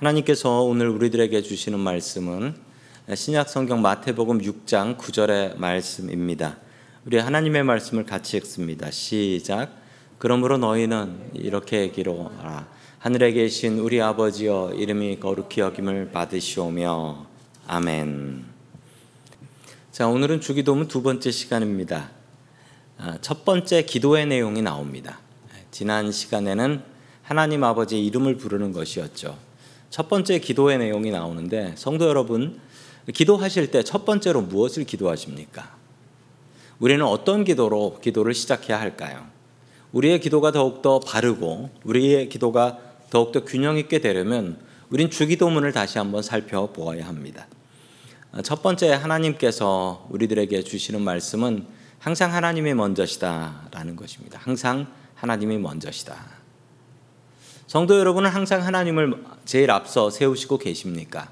하나님께서 오늘 우리들에게 주시는 말씀은 신약 성경 마태복음 6장 9절의 말씀입니다. 우리 하나님의 말씀을 같이 읽습니다. 시작. 그러므로 너희는 이렇게 얘기로라. 하늘에 계신 우리 아버지여 이름이 거룩히 여김을 받으시오며 아멘. 자, 오늘은 주기도문 두 번째 시간입니다. 아, 첫 번째 기도의 내용이 나옵니다. 지난 시간에는 하나님 아버지의 이름을 부르는 것이었죠. 첫 번째 기도의 내용이 나오는데 성도 여러분 기도하실 때 첫 번째로 무엇을 기도하십니까? 우리는 어떤 기도로 기도를 시작해야 할까요? 우리의 기도가 더욱더 바르고 우리의 기도가 더욱더 균형 있게 되려면 우린 주기도문을 다시 한번 살펴보아야 합니다. 첫 번째 하나님께서 우리들에게 주시는 말씀은 항상 하나님이 먼저시다라는 것입니다. 항상 하나님이 먼저시다. 성도 여러분은 항상 하나님을 제일 앞서 세우시고 계십니까?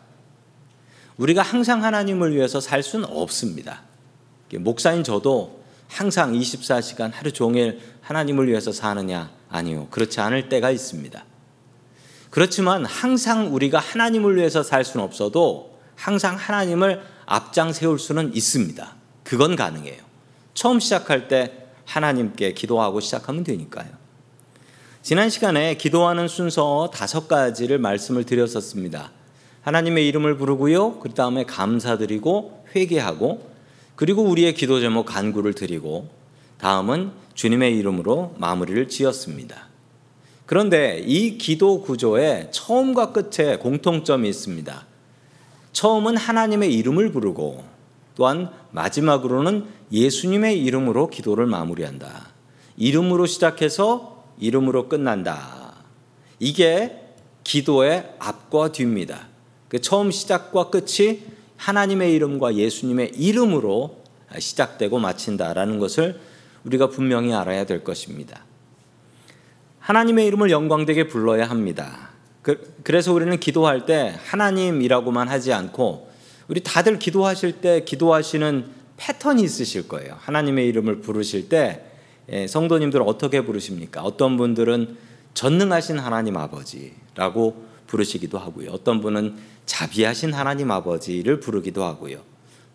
우리가 항상 하나님을 위해서 살 수는 없습니다. 목사인 저도 항상 24시간 하루 종일 하나님을 위해서 사느냐? 아니요. 그렇지 않을 때가 있습니다. 그렇지만 항상 우리가 하나님을 위해서 살 수는 없어도 항상 하나님을 앞장 세울 수는 있습니다. 그건 가능해요. 처음 시작할 때 하나님께 기도하고 시작하면 되니까요. 지난 시간에 기도하는 순서 다섯 가지를 말씀을 드렸었습니다. 하나님의 이름을 부르고요. 그 다음에 감사드리고 회개하고 그리고 우리의 기도 제목 간구를 드리고 다음은 주님의 이름으로 마무리를 지었습니다. 그런데 이 기도 구조에 처음과 끝에 공통점이 있습니다. 처음은 하나님의 이름을 부르고 또한 마지막으로는 예수님의 이름으로 기도를 마무리한다. 이름으로 시작해서 이름으로 끝난다. 이게 기도의 앞과 뒤입니다. 그 처음 시작과 끝이 하나님의 이름과 예수님의 이름으로 시작되고 마친다라는 것을 우리가 분명히 알아야 될 것입니다. 하나님의 이름을 영광되게 불러야 합니다. 그, 그래서 우리는 기도할 때 하나님이라고만 하지 않고 우리 다들 기도하실 때 기도하시는 패턴이 있으실 거예요. 하나님의 이름을 부르실 때 예, 성도님들 어떻게 부르십니까? 어떤 분들은 전능하신 하나님 아버지라고 부르시기도 하고요. 어떤 분은 자비하신 하나님 아버지를 부르기도 하고요.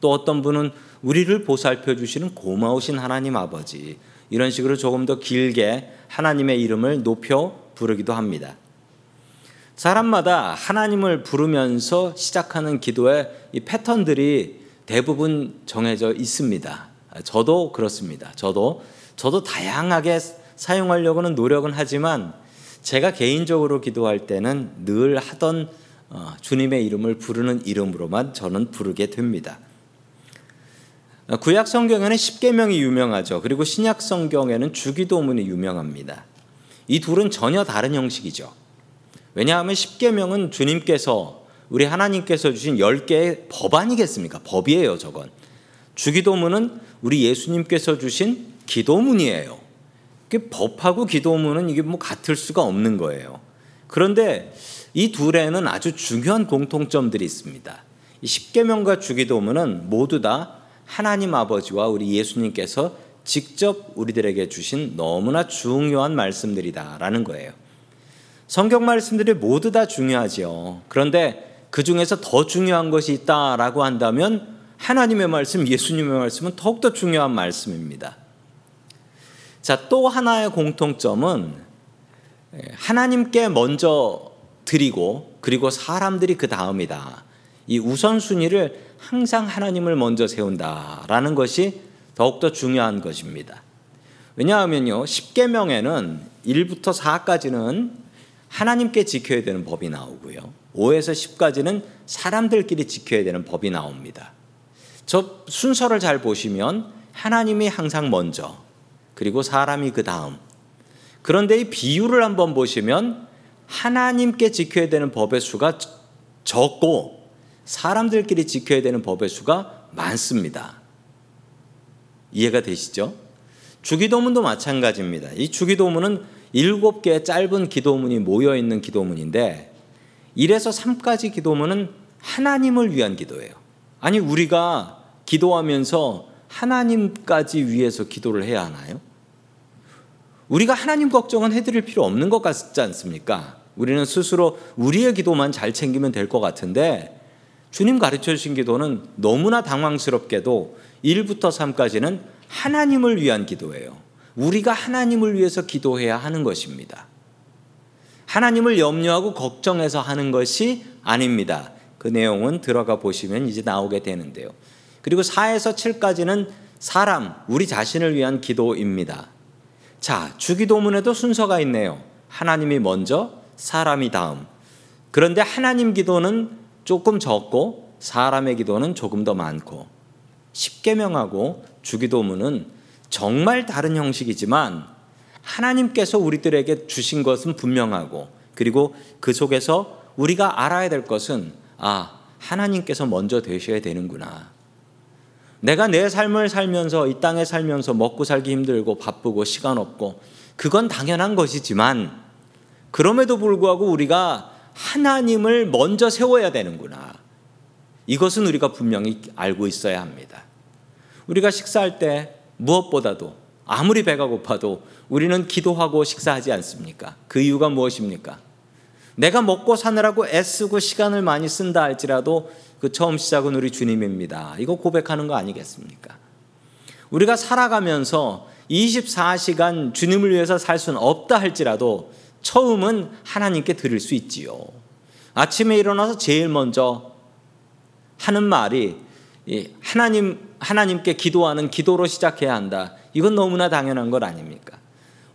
또 어떤 분은 우리를 보살펴 주시는 고마우신 하나님 아버지 이런 식으로 조금 더 길게 하나님의 이름을 높여 부르기도 합니다. 사람마다 하나님을 부르면서 시작하는 기도의 이 패턴들이 대부분 정해져 있습니다. 저도 그렇습니다. 저도 저도 다양하게 사용하려고는 노력은 하지만 제가 개인적으로 기도할 때는 늘 하던 어, 주님의 이름을 부르는 이름으로만 저는 부르게 됩니다. 어, 구약 성경에는 십계명이 유명하죠. 그리고 신약 성경에는 주기도문이 유명합니다. 이 둘은 전혀 다른 형식이죠. 왜냐하면 십계명은 주님께서 우리 하나님께서 주신 10개의 법 아니겠습니까? 법이에요, 저건. 주기도문은 우리 예수님께서 주신 기도문이에요. 법하고 기도문은 이게 뭐 같을 수가 없는 거예요. 그런데 이 둘에는 아주 중요한 공통점들이 있습니다. 이 십계명과 주기도문은 모두 다 하나님 아버지와 우리 예수님께서 직접 우리들에게 주신 너무나 중요한 말씀들이다라는 거예요. 성경 말씀들이 모두 다 중요하지요. 그런데 그 중에서 더 중요한 것이 있다라고 한다면 하나님의 말씀, 예수님의 말씀은 더욱더 중요한 말씀입니다. 자, 또 하나의 공통점은 하나님께 먼저 드리고 그리고 사람들이 그 다음이다. 이 우선순위를 항상 하나님을 먼저 세운다라는 것이 더욱더 중요한 것입니다. 왜냐하면요, 10계명에는 1부터 4까지는 하나님께 지켜야 되는 법이 나오고요. 5에서 10까지는 사람들끼리 지켜야 되는 법이 나옵니다. 저 순서를 잘 보시면 하나님이 항상 먼저, 그리고 사람이 그 다음. 그런데 이 비율을 한번 보시면 하나님께 지켜야 되는 법의 수가 적고 사람들끼리 지켜야 되는 법의 수가 많습니다. 이해가 되시죠? 주기도문도 마찬가지입니다. 이 주기도문은 일곱 개의 짧은 기도문이 모여 있는 기도문인데 1에서 3까지 기도문은 하나님을 위한 기도예요. 아니 우리가 기도하면서 하나님까지 위해서 기도를 해야 하나요? 우리가 하나님 걱정은 해드릴 필요 없는 것 같지 않습니까? 우리는 스스로 우리의 기도만 잘 챙기면 될 것 같은데 주님 가르쳐 주신 기도는 너무나 당황스럽게도 1부터 3까지는 하나님을 위한 기도예요. 우리가 하나님을 위해서 기도해야 하는 것입니다. 하나님을 염려하고 걱정해서 하는 것이 아닙니다. 그 내용은 들어가 보시면 이제 나오게 되는데요. 그리고 4에서 7까지는 사람, 우리 자신을 위한 기도입니다. 자, 주기도문에도 순서가 있네요. 하나님이 먼저, 사람이 다음. 그런데 하나님 기도는 조금 적고 사람의 기도는 조금 더 많고 십계명하고 주기도문은 정말 다른 형식이지만 하나님께서 우리들에게 주신 것은 분명하고 그리고 그 속에서 우리가 알아야 될 것은 아, 하나님께서 먼저 되셔야 되는구나. 내가 내 삶을 살면서 이 땅에 살면서 먹고 살기 힘들고 바쁘고 시간 없고 그건 당연한 것이지만 그럼에도 불구하고 우리가 하나님을 먼저 세워야 되는구나. 이것은 우리가 분명히 알고 있어야 합니다. 우리가 식사할 때 무엇보다도 아무리 배가 고파도 우리는 기도하고 식사하지 않습니까? 그 이유가 무엇입니까? 내가 먹고 사느라고 애쓰고 시간을 많이 쓴다 할지라도 그 처음 시작은 우리 주님입니다. 이거 고백하는 거 아니겠습니까? 우리가 살아가면서 24시간 주님을 위해서 살 수는 없다 할지라도 처음은 하나님께 드릴 수 있지요. 아침에 일어나서 제일 먼저 하는 말이 하나님 하나님께 기도하는 기도로 시작해야 한다. 이건 너무나 당연한 것 아닙니까?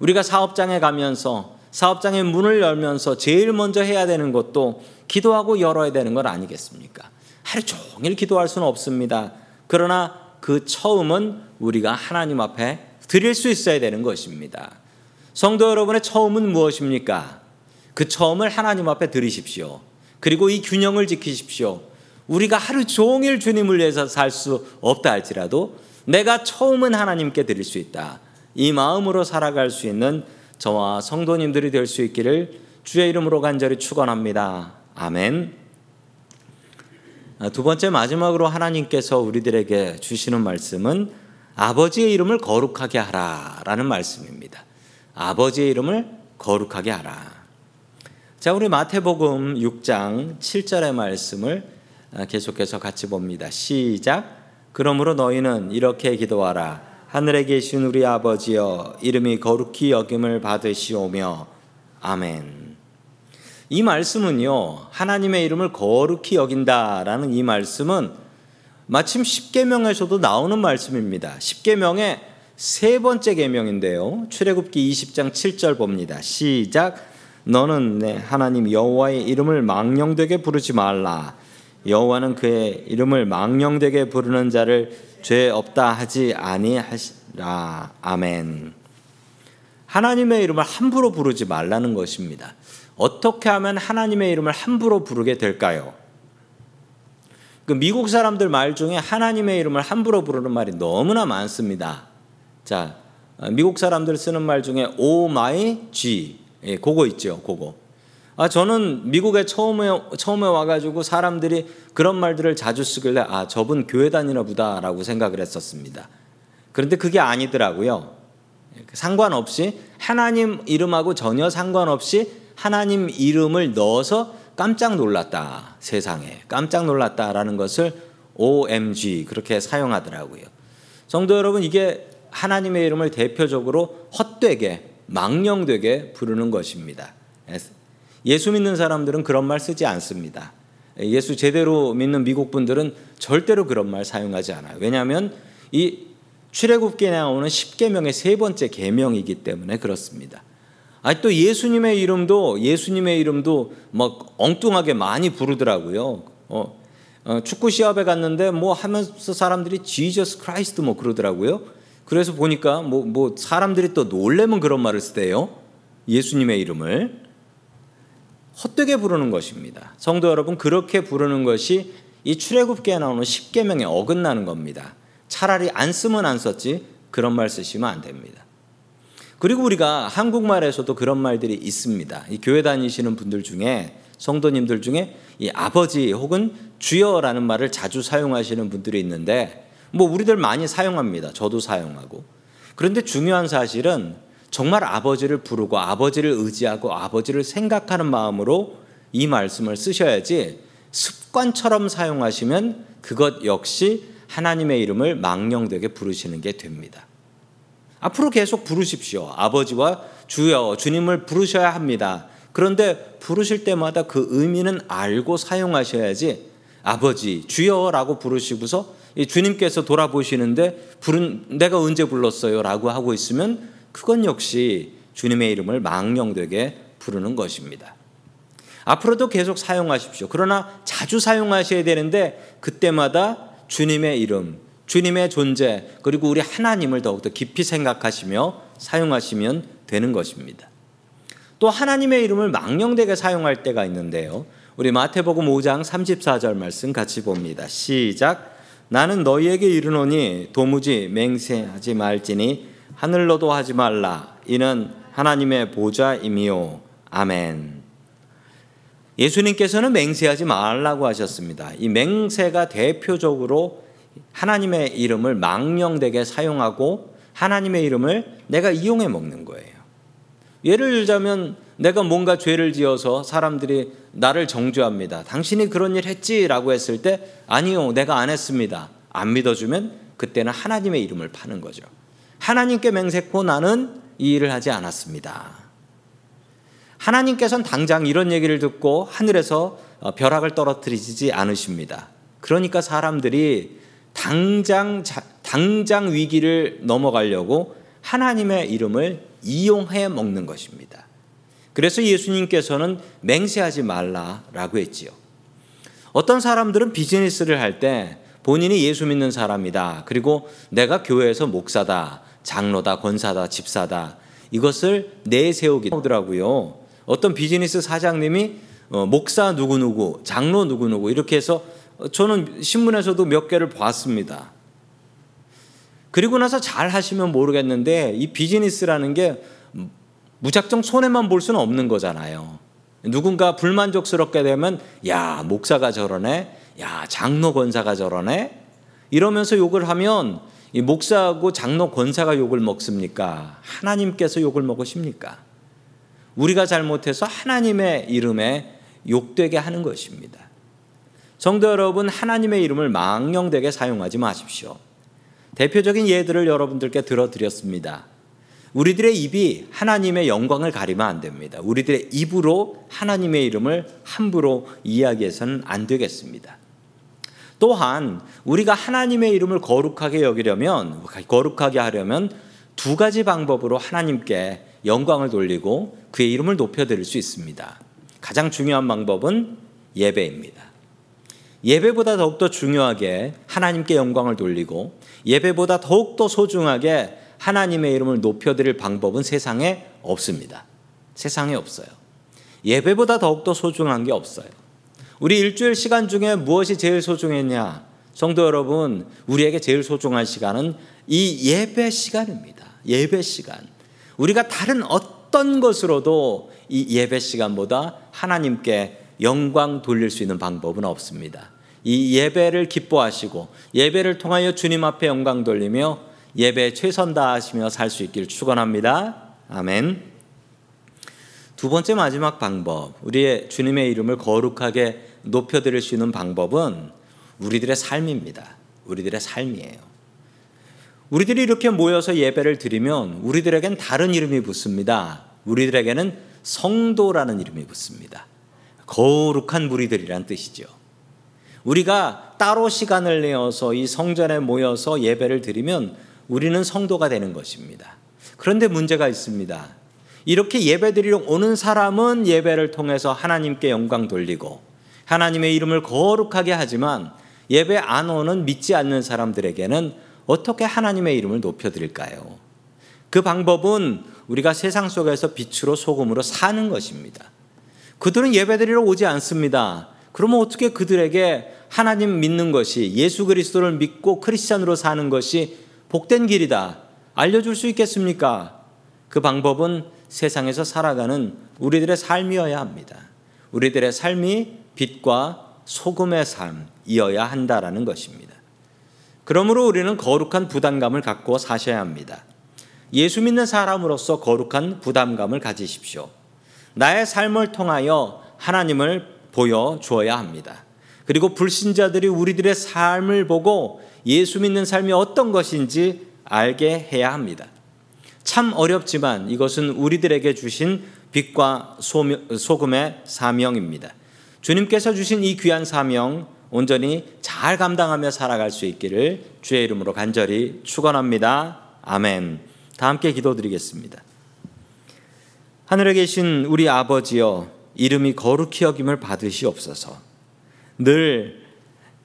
우리가 사업장에 가면서 사업장의 문을 열면서 제일 먼저 해야 되는 것도 기도하고 열어야 되는 것 아니겠습니까? 하루 종일 기도할 수는 없습니다. 그러나 그 처음은 우리가 하나님 앞에 드릴 수 있어야 되는 것입니다. 성도 여러분의 처음은 무엇입니까? 그 처음을 하나님 앞에 드리십시오. 그리고 이 균형을 지키십시오. 우리가 하루 종일 주님을 위해서 살 수 없다 할지라도 내가 처음은 하나님께 드릴 수 있다. 이 마음으로 살아갈 수 있는 저와 성도님들이 될 수 있기를 주의 이름으로 간절히 축원합니다. 아멘. 두 번째 마지막으로 하나님께서 우리들에게 주시는 말씀은 아버지의 이름을 거룩하게 하라라는 말씀입니다. 아버지의 이름을 거룩하게 하라. 자, 우리 마태복음 6장 7절의 말씀을 계속해서 같이 봅니다. 시작. 그러므로 너희는 이렇게 기도하라. 하늘에 계신 우리 아버지여 이름이 거룩히 여김을 받으시오며 아멘. 이 말씀은요. 하나님의 이름을 거룩히 여긴다라는 이 말씀은 마침 십계명에서도 나오는 말씀입니다. 십계명의 세 번째 계명인데요. 출애굽기 20장 7절 봅니다. 시작 너는 내 하나님 여호와의 이름을 망령되게 부르지 말라. 여호와는 그의 이름을 망령되게 부르는 자를 죄 없다 하지 아니하시라. 아멘. 하나님의 이름을 함부로 부르지 말라는 것입니다. 어떻게 하면 하나님의 이름을 함부로 부르게 될까요? 그 미국 사람들 말 중에 하나님의 이름을 함부로 부르는 말이 너무나 많습니다. 자, 미국 사람들 쓰는 말 중에 oh my G, 예, 그거 있죠, 그거. 아, 저는 미국에 처음에 처음에 와가지고 사람들이 그런 말들을 자주 쓰길래 아 저분 교회 다니나 보다라고 생각을 했었습니다. 그런데 그게 아니더라고요. 상관없이 하나님 이름하고 전혀 상관없이 하나님 이름을 넣어서 깜짝 놀랐다 세상에 깜짝 놀랐다라는 것을 OMG 그렇게 사용하더라고요. 성도 여러분 이게 하나님의 이름을 대표적으로 헛되게 망령되게 부르는 것입니다. 예수 믿는 사람들은 그런 말 쓰지 않습니다. 예수 제대로 믿는 미국 분들은 절대로 그런 말 사용하지 않아요. 왜냐하면 이 출애굽기에 나오는 십계명의 세 번째 계명이기 때문에 그렇습니다. 아니 또 예수님의 이름도 예수님의 이름도 막 엉뚱하게 많이 부르더라고요. 어, 어, 축구 시합에 갔는데 뭐 하면서 사람들이 Jesus Christ 뭐 그러더라고요. 그래서 보니까 뭐, 뭐 사람들이 또 놀래면 그런 말을 쓰대요. 예수님의 이름을. 헛되게 부르는 것입니다. 성도 여러분 그렇게 부르는 것이 이 출애굽기에 나오는 십계명에 어긋나는 겁니다. 차라리 안 쓰면 안 썼지 그런 말 쓰시면 안 됩니다. 그리고 우리가 한국말에서도 그런 말들이 있습니다. 이 교회 다니시는 분들 중에 성도님들 중에 이 아버지 혹은 주여라는 말을 자주 사용하시는 분들이 있는데 뭐 우리들 많이 사용합니다. 저도 사용하고. 그런데 중요한 사실은 정말 아버지를 부르고 아버지를 의지하고 아버지를 생각하는 마음으로 이 말씀을 쓰셔야지 습관처럼 사용하시면 그것 역시 하나님의 이름을 망령되게 부르시는 게 됩니다. 앞으로 계속 부르십시오. 아버지와 주여, 주님을 부르셔야 합니다. 그런데 부르실 때마다 그 의미는 알고 사용하셔야지 아버지, 주여라고 부르시고서 주님께서 돌아보시는데 부른 내가 언제 불렀어요라고 하고 있으면 그건 역시 주님의 이름을 망령되게 부르는 것입니다. 앞으로도 계속 사용하십시오. 그러나 자주 사용하셔야 되는데 그때마다 주님의 이름, 주님의 존재, 그리고 우리 하나님을 더욱더 깊이 생각하시며 사용하시면 되는 것입니다. 또 하나님의 이름을 망령되게 사용할 때가 있는데요. 우리 마태복음 5장 34절 말씀 같이 봅니다. 시작. 나는 너희에게 이르노니 도무지 맹세하지 말지니 하늘로도 하지 말라. 이는 하나님의 보좌임이요. 아멘. 예수님께서는 맹세하지 말라고 하셨습니다. 이 맹세가 대표적으로 하나님의 이름을 망령되게 사용하고 하나님의 이름을 내가 이용해 먹는 거예요. 예를 들자면 내가 뭔가 죄를 지어서 사람들이 나를 정죄합니다. 당신이 그런 일 했지라고 했을 때 아니요, 내가 안 했습니다. 안 믿어주면 그때는 하나님의 이름을 파는 거죠. 하나님께 맹세코 나는 이 일을 하지 않았습니다. 하나님께서는 당장 이런 얘기를 듣고 하늘에서 어, 벼락을 떨어뜨리지 않으십니다. 그러니까 사람들이 당장 당장 위기를 넘어가려고 하나님의 이름을 이용해 먹는 것입니다. 그래서 예수님께서는 맹세하지 말라라고 했지요. 어떤 사람들은 비즈니스를 할 때 본인이 예수 믿는 사람이다. 그리고 내가 교회에서 목사다, 장로다, 권사다, 집사다. 이것을 내세우기 하더라고요. 어떤 비즈니스 사장님이 어, 목사 누구누구, 장로 누구누구 이렇게 해서 저는 신문에서도 몇 개를 봤습니다. 그리고 나서 잘 하시면 모르겠는데 이 비즈니스라는 게 무작정 손해만 볼 수는 없는 거잖아요. 누군가 불만족스럽게 되면 야 목사가 저러네, 야 장로 권사가 저러네 이러면서 욕을 하면 이 목사하고 장로 권사가 욕을 먹습니까? 하나님께서 욕을 먹으십니까? 우리가 잘못해서 하나님의 이름에 욕되게 하는 것입니다. 성도 여러분, 하나님의 이름을 망령되게 사용하지 마십시오. 대표적인 예들을 여러분들께 들어드렸습니다. 우리들의 입이 하나님의 영광을 가리면 안 됩니다. 우리들의 입으로 하나님의 이름을 함부로 이야기해서는 안 되겠습니다. 또한 우리가 하나님의 이름을 거룩하게 여기려면 거룩하게 하려면 두 가지 방법으로 하나님께 영광을 돌리고 그의 이름을 높여 드릴 수 있습니다. 가장 중요한 방법은 예배입니다. 예배보다 더욱더 중요하게 하나님께 영광을 돌리고 예배보다 더욱더 소중하게 하나님의 이름을 높여드릴 방법은 세상에 없습니다. 세상에 없어요. 예배보다 더욱더 소중한 게 없어요. 우리 일주일 시간 중에 무엇이 제일 소중했냐? 성도 여러분, 우리에게 제일 소중한 시간은 이 예배 시간입니다. 예배 시간. 우리가 다른 어떤 것으로도 이 예배 시간보다 하나님께 영광 돌릴 수 있는 방법은 없습니다. 이 예배를 기뻐하시고 예배를 통하여 주님 앞에 영광 돌리며 예배에 최선 다하시며 살 수 있기를 축원합니다. 아멘. 두 번째 마지막 방법, 우리의 주님의 이름을 거룩하게 높여 드릴 수 있는 방법은 우리들의 삶입니다. 우리들의 삶이에요. 우리들이 이렇게 모여서 예배를 드리면 우리들에겐 다른 이름이 붙습니다. 우리들에게는 성도라는 이름이 붙습니다. 거룩한 무리들이란 뜻이죠. 우리가 따로 시간을 내어서 이 성전에 모여서 예배를 드리면 우리는 성도가 되는 것입니다. 그런데 문제가 있습니다. 이렇게 예배 드리러 오는 사람은 예배를 통해서 하나님께 영광 돌리고 하나님의 이름을 거룩하게 하지만 예배 안 오는 믿지 않는 사람들에게는 어떻게 하나님의 이름을 높여 드릴까요? 그 방법은 우리가 세상 속에서 빛으로 소금으로 사는 것입니다. 그들은 예배드리러 오지 않습니다. 그러면 어떻게 그들에게 하나님 믿는 것이 예수 그리스도를 믿고 크리스천으로 사는 것이 복된 길이다 알려줄 수 있겠습니까? 그 방법은 세상에서 살아가는 우리들의 삶이어야 합니다. 우리들의 삶이 빛과 소금의 삶이어야 한다라는 것입니다. 그러므로 우리는 거룩한 부담감을 갖고 사셔야 합니다. 예수 믿는 사람으로서 거룩한 부담감을 가지십시오. 나의 삶을 통하여 하나님을 보여 주어야 합니다. 그리고 불신자들이 우리들의 삶을 보고 예수 믿는 삶이 어떤 것인지 알게 해야 합니다. 참 어렵지만 이것은 우리들에게 주신 빛과 소금의 사명입니다. 주님께서 주신 이 귀한 사명 온전히 잘 감당하며 살아갈 수 있기를 주의 이름으로 간절히 축원합니다. 아멘. 다 함께 기도드리겠습니다. 하늘에 계신 우리 아버지여 이름이 거룩히 여김을 받으시옵소서. 늘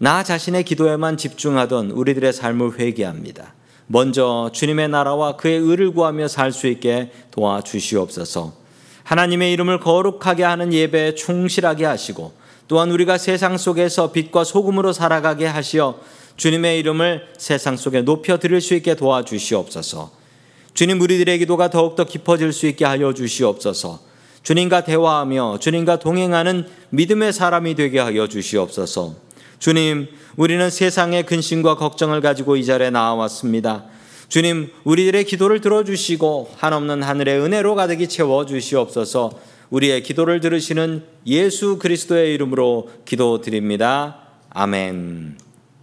나 자신의 기도에만 집중하던 우리들의 삶을 회개합니다. 먼저 주님의 나라와 그의 의를 구하며 살 수 있게 도와주시옵소서. 하나님의 이름을 거룩하게 하는 예배에 충실하게 하시고 또한 우리가 세상 속에서 빛과 소금으로 살아가게 하시어 주님의 이름을 세상 속에 높여 드릴 수 있게 도와주시옵소서. 주님 우리들의 기도가 더욱더 깊어질 수 있게 하여 주시옵소서. 주님과 대화하며 주님과 동행하는 믿음의 사람이 되게 하여 주시옵소서. 주님, 우리는 세상의 근심과 걱정을 가지고 이 자리에 나와왔습니다. 주님, 우리들의 기도를 들어주시고 한없는 하늘의 은혜로 가득히 채워 주시옵소서. 우리의 기도를 들으시는 예수 그리스도의 이름으로 기도드립니다. 아멘.